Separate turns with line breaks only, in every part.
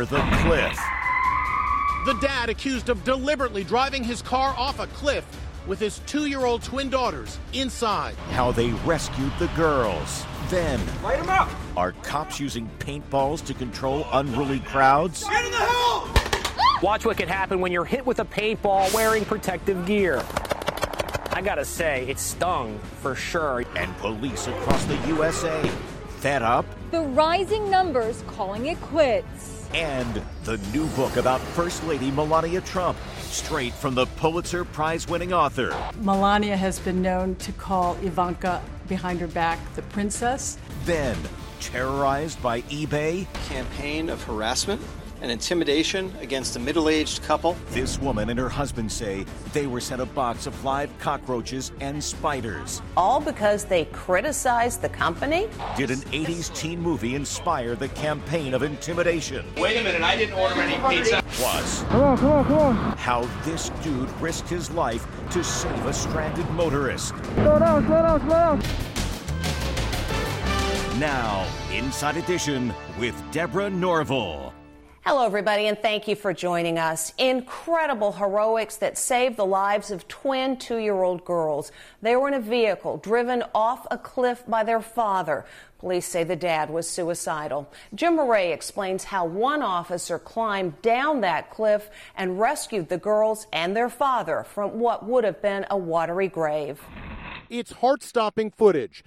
Over the cliff.
The dad accused of deliberately driving his car off a cliff with his two-year-old twin daughters inside.
How they rescued the girls. Then,
light them up.
Are cops using paintballs to control unruly crowds?
Get in the hell!
Watch what could happen when you're hit with a paintball wearing protective gear. I gotta say, it stung for sure.
And police across the USA fed up.
The rising numbers calling it quits.
And the new book about First Lady Melania Trump, straight from the Pulitzer Prize winning author.
Melania has been known to call Ivanka behind her back the princess.
Then, terrorized by eBay,
campaign of harassment and intimidation against a middle aged couple.
This woman and her husband say they were sent a box of live cockroaches and spiders.
All because they criticized the company?
Did an 80s teen movie inspire the campaign of intimidation?
Wait a minute, I didn't order any pizza.
Plus,
come on, come on, come on.
How this dude risked his life to save a stranded motorist.
Slow down, slow down, slow down.
Now, Inside Edition with Deborah Norville.
Hello, everybody, and thank you for joining us. Incredible heroics that saved the lives of twin two year old girls. They were in a vehicle driven off a cliff by their father. Police say the dad was suicidal. Jim Murray explains how one officer climbed down that cliff and rescued the girls and their father from what would have been a watery grave.
It's heart stopping footage.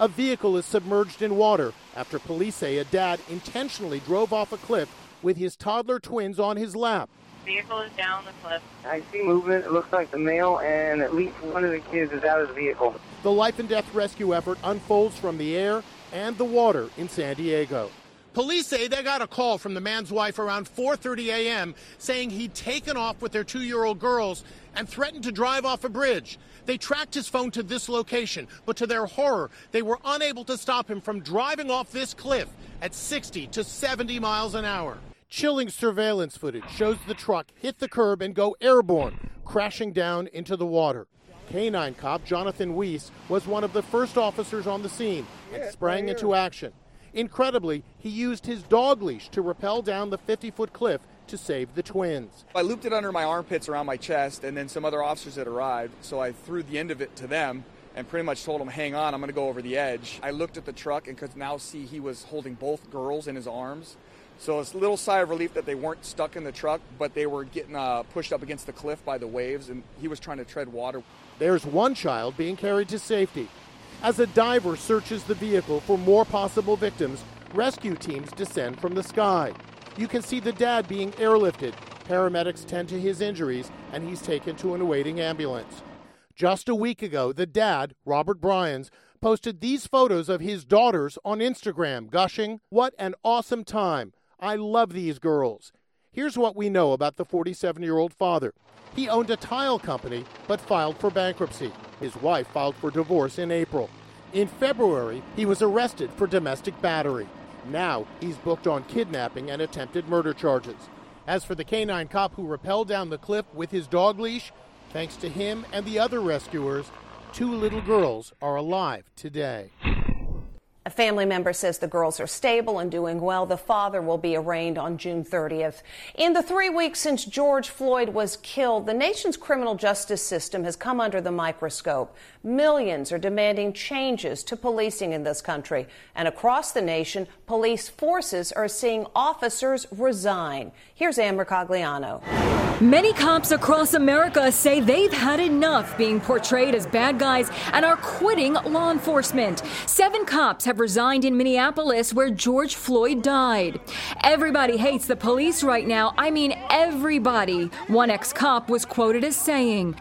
A vehicle is submerged in water after police say a dad intentionally drove off a cliff with his toddler twins on his lap.
Vehicle is down the cliff.
I see movement. It looks like the male and at least one of the kids is out of the vehicle.
The life and death rescue effort unfolds from the air and the water in San Diego. Police say they got a call from the man's wife around 4:30 a.m. saying he'd taken off with their 2-year-old girls and threatened to drive off a bridge. They tracked his phone to this location, but to their horror, they were unable to stop him from driving off this cliff at 60 to 70 miles an hour. Chilling surveillance footage shows the truck hit the curb and go airborne, crashing down into the water. Canine cop Jonathan Weiss was one of the first officers on the scene and sprang into action. Incredibly, he used his dog leash to rappel down the 50 foot cliff to save the twins.
I looped it under my armpits around my chest, and then some other officers had arrived, so I threw the end of it to them and pretty much told him, hang on, I'm going to go over the edge. I looked at the truck and could now see he was holding both girls in his arms. So it's a little sigh of relief that they weren't stuck in the truck, but they were getting uh, pushed up against the cliff by the waves, and he was trying to tread water.
There's one child being carried to safety. As a diver searches the vehicle for more possible victims, rescue teams descend from the sky. You can see the dad being airlifted. Paramedics tend to his injuries, and he's taken to an awaiting ambulance. Just a week ago, the dad, Robert Bryans, posted these photos of his daughters on Instagram, gushing, What an awesome time! I love these girls. Here's what we know about the 47 year old father. He owned a tile company but filed for bankruptcy. His wife filed for divorce in April. In February, he was arrested for domestic battery. Now he's booked on kidnapping and attempted murder charges. As for the canine cop who rappelled down the cliff with his dog leash, thanks to him and the other rescuers, two little girls are alive today.
A family member says the girls are stable and doing well. The father will be arraigned on June 30th. In the three weeks since George Floyd was killed, the nation's criminal justice system has come under the microscope. Millions are demanding changes to policing in this country. And across the nation, police forces are seeing officers resign. Here's Ann Mercogliano.
Many cops across America say they've had enough being portrayed as bad guys and are quitting law enforcement. Seven cops have have resigned in Minneapolis, where George Floyd died. Everybody hates the police right now. I mean, everybody. One ex cop was quoted as saying.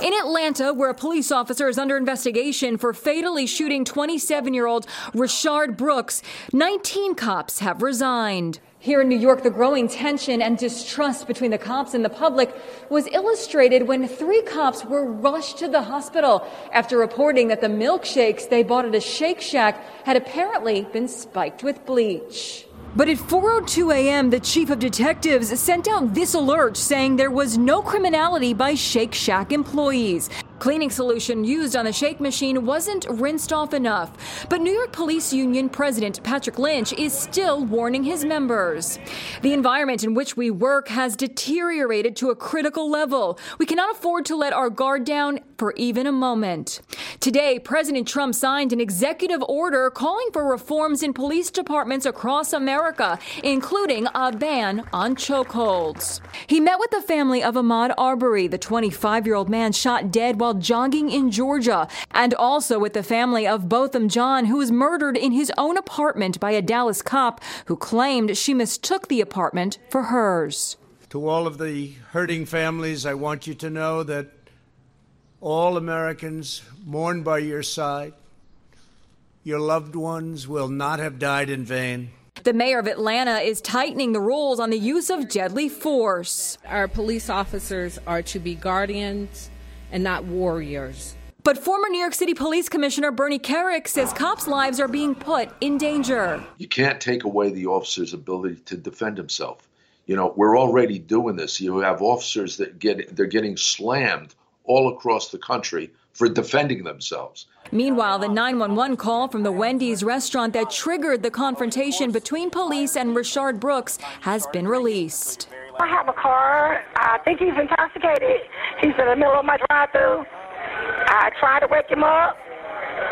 In Atlanta, where a police officer is under investigation for fatally shooting 27 year old Rayshard Brooks, 19 cops have resigned. Here in New York, the growing tension and distrust between the cops and the public was illustrated when three cops were rushed to the hospital after reporting that the milkshakes they bought at a Shake Shack had apparently been spiked with bleach. But at 4:02 a.m., the chief of detectives sent out this alert saying there was no criminality by Shake Shack employees. Cleaning solution used on the shake machine wasn't rinsed off enough. But New York Police Union President Patrick Lynch is still warning his members. The environment in which we work has deteriorated to a critical level. We cannot afford to let our guard down for even a moment. Today, President Trump signed an executive order calling for reforms in police departments across America, including a ban on chokeholds. He met with the family of Ahmaud Arbery, the 25 year old man shot dead while while jogging in Georgia, and also with the family of Botham Jean, who was murdered in his own apartment by a Dallas cop who claimed she mistook the apartment for hers.
To all of the hurting families, I want you to know that all Americans mourn by your side. Your loved ones will not have died in vain.
The mayor of Atlanta is tightening the rules on the use of deadly force.
Our police officers are to be guardians and not warriors.
But former New York City Police Commissioner Bernie Kerik says cops' lives are being put in danger.
You can't take away the officer's ability to defend himself. You know, we're already doing this. You have officers that get they're getting slammed all across the country for defending themselves.
Meanwhile, the 911 call from the Wendy's restaurant that triggered the confrontation between police and Rayshard Brooks has been released.
I have a car. I think he's intoxicated. He's in the middle of my drive-through. I tried to wake him up,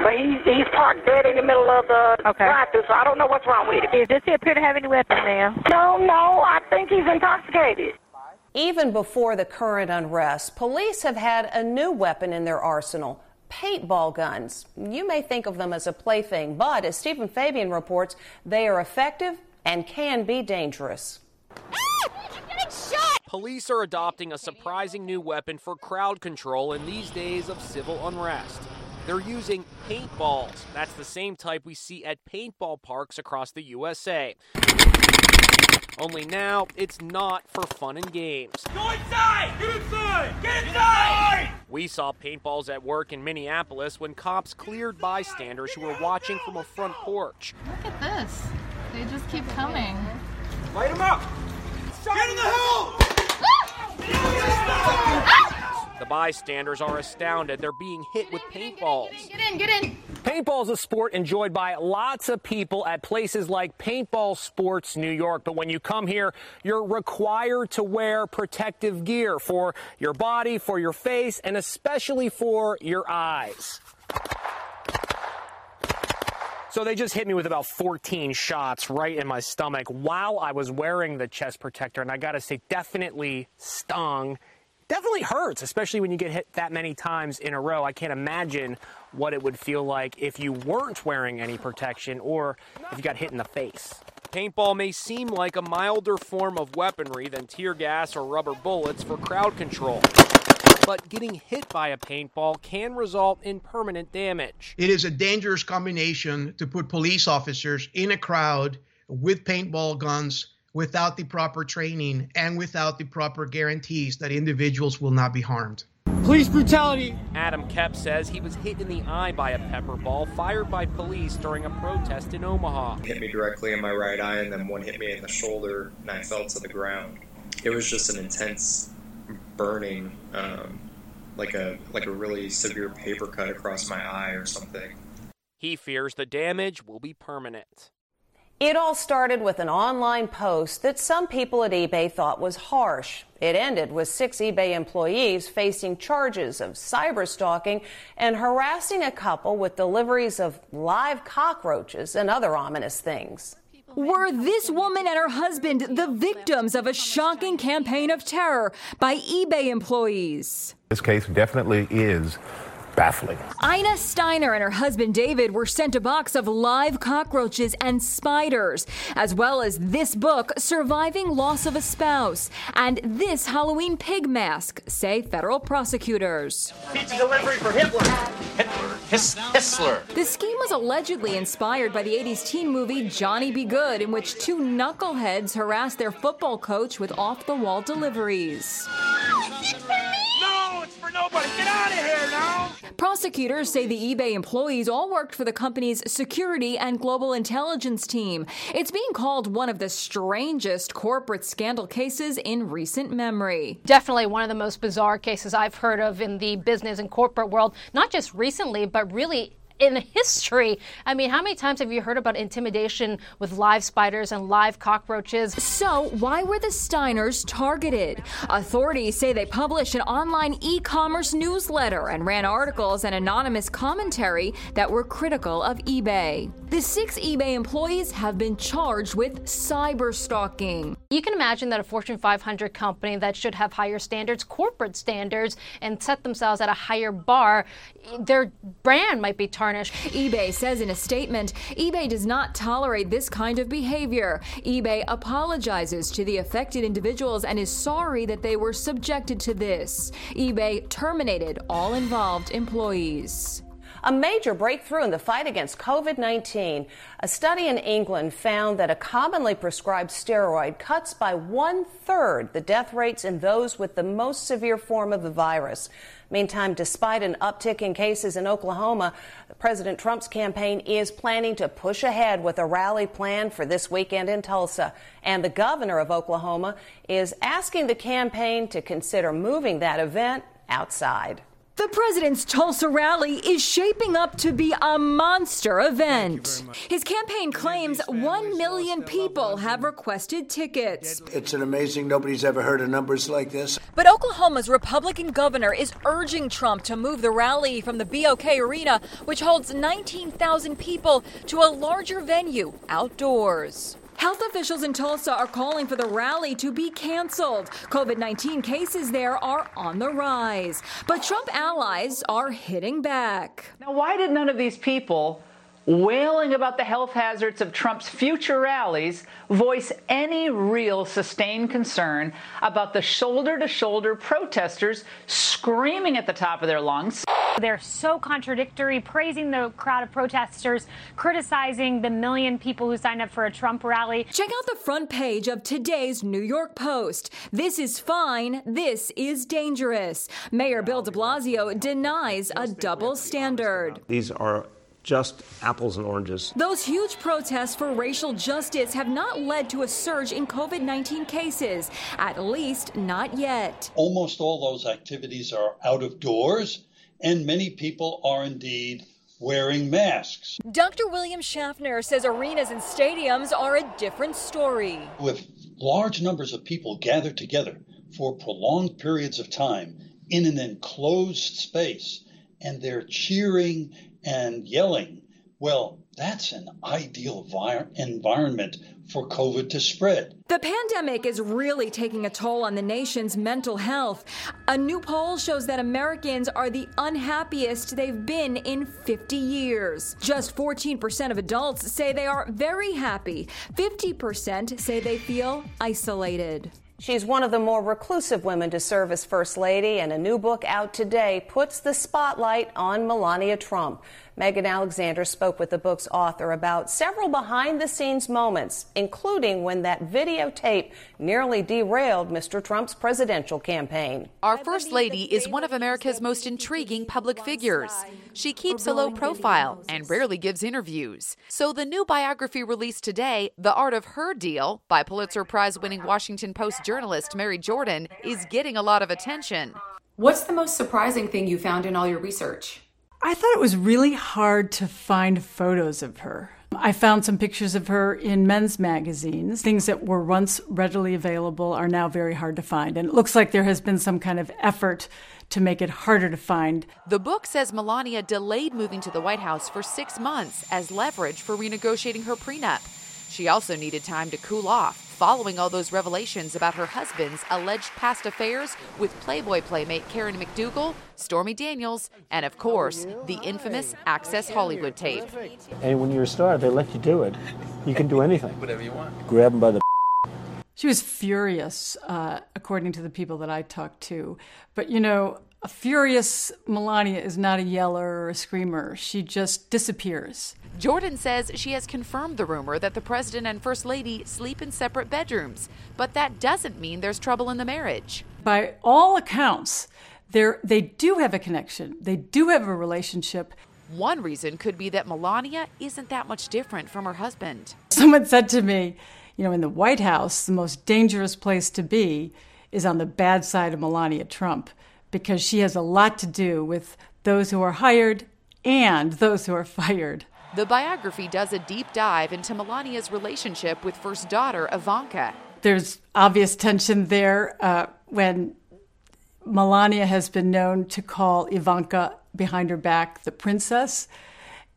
but he, he's parked dead in the middle of the okay. drive-through, so I don't know what's wrong with him.
Does he appear to have any weapon now?
No, no. I think he's intoxicated.
Even before the current unrest, police have had a new weapon in their arsenal paintball guns. You may think of them as a plaything, but as Steven Fabian reports, they are effective and can be dangerous.
Police are adopting a surprising new weapon for crowd control in these days of civil unrest. They're using paintballs. That's the same type we see at paintball parks across the USA. Only now, it's not for fun and games.
Go inside! Get inside! Get inside!
We saw paintballs at work in Minneapolis when cops cleared bystanders who were watching from a front porch.
Look at this. They just keep coming.
Light them up! Get in the hole!
The bystanders are astounded. They're being hit with paintballs.
Get in, get in.
Paintball is a sport enjoyed by lots of people at places like Paintball Sports New York. But when you come here, you're required to wear protective gear for your body, for your face, and especially for your eyes. So they just hit me with about 14 shots right in my stomach while I was wearing the chest protector. And I got to say, definitely stung. Definitely hurts, especially when you get hit that many times in a row. I can't imagine what it would feel like if you weren't wearing any protection or if you got hit in the face. Paintball may seem like a milder form of weaponry than tear gas or rubber bullets for crowd control but getting hit by a paintball can result in permanent damage.
It is a dangerous combination to put police officers in a crowd with paintball guns without the proper training and without the proper guarantees that individuals will not be harmed.
Police brutality.
Adam Kep says he was hit in the eye by a pepper ball fired by police during a protest in Omaha.
Hit me directly in my right eye, and then one hit me in the shoulder, and I fell to the ground. It was just an intense burning, um, like a like a really severe paper cut across my eye or something.
He fears the damage will be permanent.
It all started with an online post that some people at eBay thought was harsh. It ended with six eBay employees facing charges of cyber stalking and harassing a couple with deliveries of live cockroaches and other ominous things.
Were this woman and her husband the victims of a shocking campaign of terror by eBay employees?
This case definitely is
baffling.
Ina Steiner and her husband David were sent a box of live cockroaches and spiders, as well as this book, Surviving Loss of a Spouse, and this Halloween pig mask, say federal prosecutors.
Pizza delivery for Hitler.
Hitler. His- Hissler.
The scheme was allegedly inspired by the 80s teen movie Johnny Be Good, in which two knuckleheads harassed their football coach with off the wall deliveries. Prosecutors say the eBay employees all worked for the company's security and global intelligence team. It's being called one of the strangest corporate scandal cases in recent memory.
Definitely one of the most bizarre cases I've heard of in the business and corporate world, not just recently, but really in history. I mean, how many times have you heard about intimidation with live spiders and live cockroaches?
So, why were the Steiners targeted? Authorities say they published an online e commerce newsletter and ran articles and anonymous commentary that were critical of eBay. The six eBay employees have been charged with cyber stalking.
You can imagine that a Fortune 500 company that should have higher standards, corporate standards, and set themselves at a higher bar, their brand might be targeted tarnished.
eBay says in a statement eBay does not tolerate this kind of behavior. eBay apologizes to the affected individuals and is sorry that they were subjected to this. eBay terminated all involved employees.
A major breakthrough in the fight against COVID 19. A study in England found that a commonly prescribed steroid cuts by one third the death rates in those with the most severe form of the virus. Meantime, despite an uptick in cases in Oklahoma, President Trump's campaign is planning to push ahead with a rally plan for this weekend in Tulsa. And the governor of Oklahoma is asking the campaign to consider moving that event outside.
The president's Tulsa rally is shaping up to be a monster event. His campaign claims 1 million people have requested tickets.
It's an amazing, nobody's ever heard of numbers like this.
But Oklahoma's Republican governor is urging Trump to move the rally from the BOK Arena, which holds 19,000 people, to a larger venue outdoors. Health officials in Tulsa are calling for the rally to be canceled. COVID 19 cases there are on the rise. But Trump allies are hitting back.
Now, why did none of these people wailing about the health hazards of Trump's future rallies voice any real sustained concern about the shoulder to shoulder protesters screaming at the top of their lungs.
They're so contradictory, praising the crowd of protesters, criticizing the million people who signed up for a Trump rally.
Check out the front page of today's New York Post. This is fine, this is dangerous. Mayor Bill de Blasio denies a double standard.
These are just apples and oranges.
Those huge protests for racial justice have not led to a surge in COVID 19 cases, at least not yet.
Almost all those activities are out of doors, and many people are indeed wearing masks.
Dr. William Schaffner says arenas and stadiums are a different story.
With large numbers of people gathered together for prolonged periods of time in an enclosed space, and they're cheering and yelling, well, that's an ideal vi- environment for COVID to spread.
The pandemic is really taking a toll on the nation's mental health. A new poll shows that Americans are the unhappiest they've been in 50 years. Just 14% of adults say they are very happy, 50% say they feel isolated.
She's one of the more reclusive women to serve as First Lady, and a new book out today puts the spotlight on Melania Trump. Megan Alexander spoke with the book's author about several behind the scenes moments, including when that videotape nearly derailed Mr. Trump's presidential campaign.
Our First Lady is one of America's most intriguing public figures. She keeps a low profile and rarely gives interviews. So the new biography released today, The Art of Her Deal, by Pulitzer Prize winning Washington Post journalist Mary Jordan, is getting a lot of attention.
What's the most surprising thing you found in all your research?
I thought it was really hard to find photos of her. I found some pictures of her in men's magazines. Things that were once readily available are now very hard to find. And it looks like there has been some kind of effort to make it harder to find.
The book says Melania delayed moving to the White House for six months as leverage for renegotiating her prenup. She also needed time to cool off following all those revelations about her husband's alleged past affairs with Playboy playmate Karen McDougal, Stormy Daniels, and of course, the infamous Access Hollywood tape.
And when you're a star, they let you do it. You can do anything.
Whatever you want.
Grab them by the.
She was furious, uh, according to the people that I talked to. But you know, a furious Melania is not a yeller or a screamer. She just disappears.
Jordan says she has confirmed the rumor that the president and first lady sleep in separate bedrooms, but that doesn't mean there's trouble in the marriage.
By all accounts, they're, do have a connection. They do have a relationship.
One reason could be that Melania isn't that much different from her husband.
Someone said to me, you know, in the White House, the most dangerous place to be is on the bad side of Melania Trump because she has a lot to do with those who are hired and those who are fired.
The biography does a deep dive into Melania's relationship with first daughter Ivanka.
There's obvious tension there uh, when Melania has been known to call Ivanka behind her back the princess.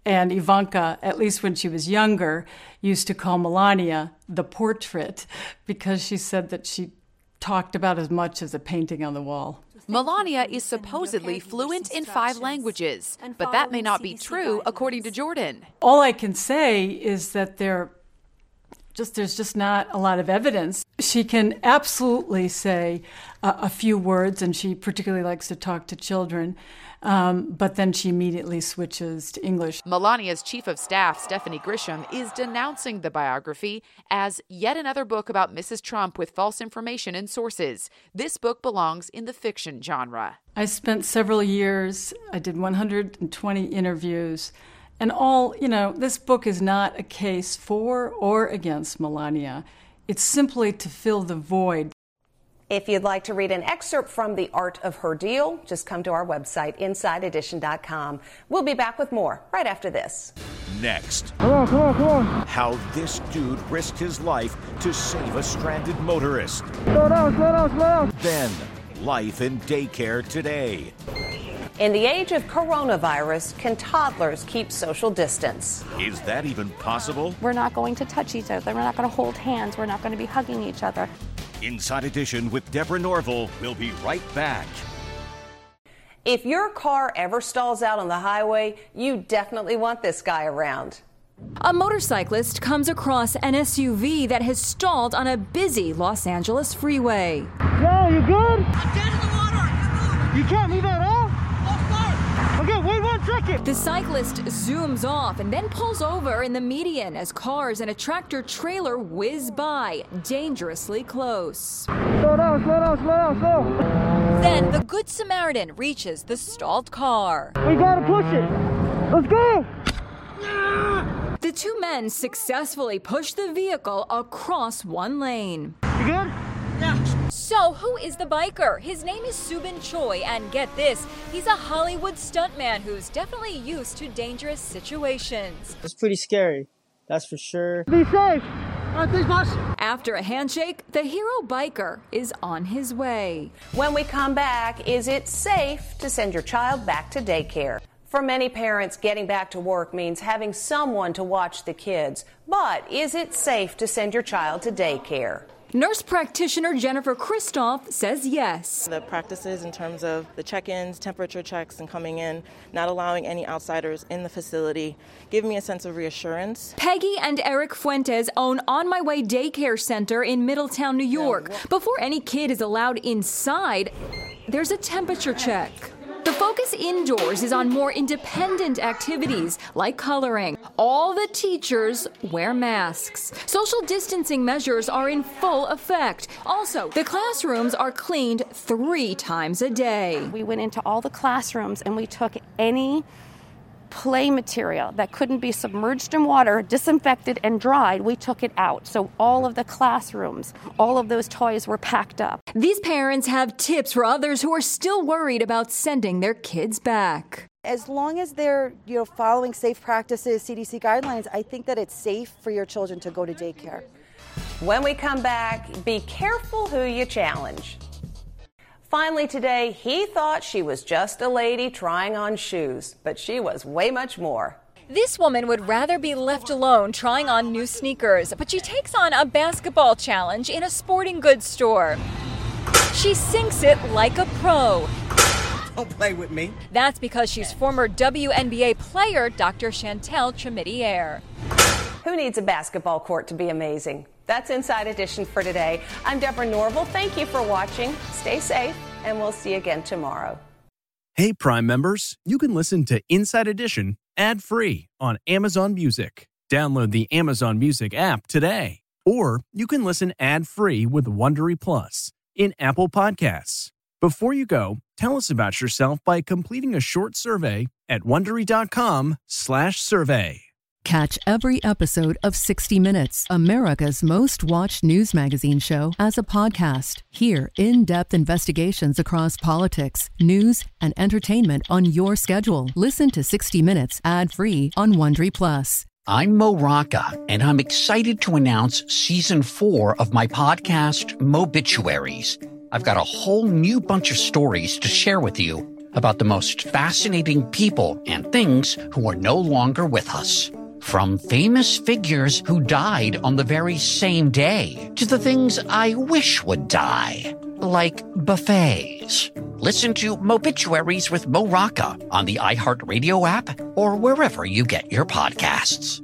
And Ivanka, at least when she was younger, used to call Melania the portrait because she said that she talked about as much as a painting on the wall.
Melania is supposedly fluent in five languages, but that may not be true according to Jordan.
All I can say is that there just there's just not a lot of evidence. She can absolutely say uh, a few words, and she particularly likes to talk to children. Um, but then she immediately switches to English.
Melania's chief of staff, Stephanie Grisham, is denouncing the biography as yet another book about Mrs. Trump with false information and sources. This book belongs in the fiction genre.
I spent several years, I did 120 interviews. And all, you know, this book is not a case for or against Melania. It's simply to fill the void
if you'd like to read an excerpt from The Art of Her Deal, just come to our website, InsideEdition.com. We'll be back with more right after this.
Next.
Come on, come on, come on.
How this dude risked his life to save a stranded motorist.
Slow down, slow down, slow down.
Then, life in daycare today.
In the age of coronavirus, can toddlers keep social distance?
Is that even possible?
We're not going to touch each other. We're not going to hold hands. We're not going to be hugging each other.
Inside Edition with Deborah Norville. We'll be right back.
If your car ever stalls out on the highway, you definitely want this guy around.
A motorcyclist comes across an SUV that has stalled on a busy Los Angeles freeway.
Yo, you good? I'm dead in the water. You can't move at all? Okay, wait one second.
The cyclist zooms off and then pulls over in the median as cars and a tractor trailer whiz by, dangerously close.
Slow down, slow down, slow down, slow.
Then the Good Samaritan reaches the stalled car.
We gotta push it. Let's go.
The two men successfully push the vehicle across one lane.
You good?
Yeah. So, who is the biker? His name is Subin Choi, and get this, he's a Hollywood stuntman who's definitely used to dangerous situations.
It's pretty scary, that's for sure. Be safe.
After a handshake, the hero biker is on his way.
When we come back, is it safe to send your child back to daycare? For many parents, getting back to work means having someone to watch the kids. But is it safe to send your child to daycare?
Nurse practitioner Jennifer Kristoff says yes.
The practices in terms of the check ins, temperature checks, and coming in, not allowing any outsiders in the facility, give me a sense of reassurance.
Peggy and Eric Fuentes own On My Way Daycare Center in Middletown, New York. Before any kid is allowed inside, there's a temperature check. The focus indoors is on more independent activities like coloring. All the teachers wear masks. Social distancing measures are in full effect. Also, the classrooms are cleaned three times a day.
We went into all the classrooms and we took any play material that couldn't be submerged in water, disinfected, and dried, we took it out. So all of the classrooms, all of those toys were packed up.
These parents have tips for others who are still worried about sending their kids back.
As long as they're, you know, following safe practices, CDC guidelines, I think that it's safe for your children to go to daycare.
When we come back, be careful who you challenge. Finally, today, he thought she was just a lady trying on shoes, but she was way much more.
This woman would rather be left alone trying on new sneakers, but she takes on a basketball challenge in a sporting goods store. She sinks it like a pro.
Don't play with me.
That's because she's former WNBA player Dr. Chantel Tremitiere.
Who needs a basketball court to be amazing? That's Inside Edition for today. I'm Deborah Norville. Thank you for watching. Stay safe, and we'll see you again tomorrow.
Hey, Prime members, you can listen to Inside Edition ad free on Amazon Music. Download the Amazon Music app today. Or you can listen ad free with Wondery Plus in Apple Podcasts. Before you go, tell us about yourself by completing a short survey at wondery.com/slash survey.
Catch every episode of 60 Minutes, America's most watched news magazine show, as a podcast. Hear in depth investigations across politics, news, and entertainment on your schedule. Listen to 60 Minutes ad free on Wondery Plus.
I'm Mo Rocca, and I'm excited to announce season four of my podcast, Mobituaries. I've got a whole new bunch of stories to share with you about the most fascinating people and things who are no longer with us. From famous figures who died on the very same day to the things I wish would die, like buffets. Listen to Mobituaries with Mo Rocca on the iHeartRadio app or wherever you get your podcasts.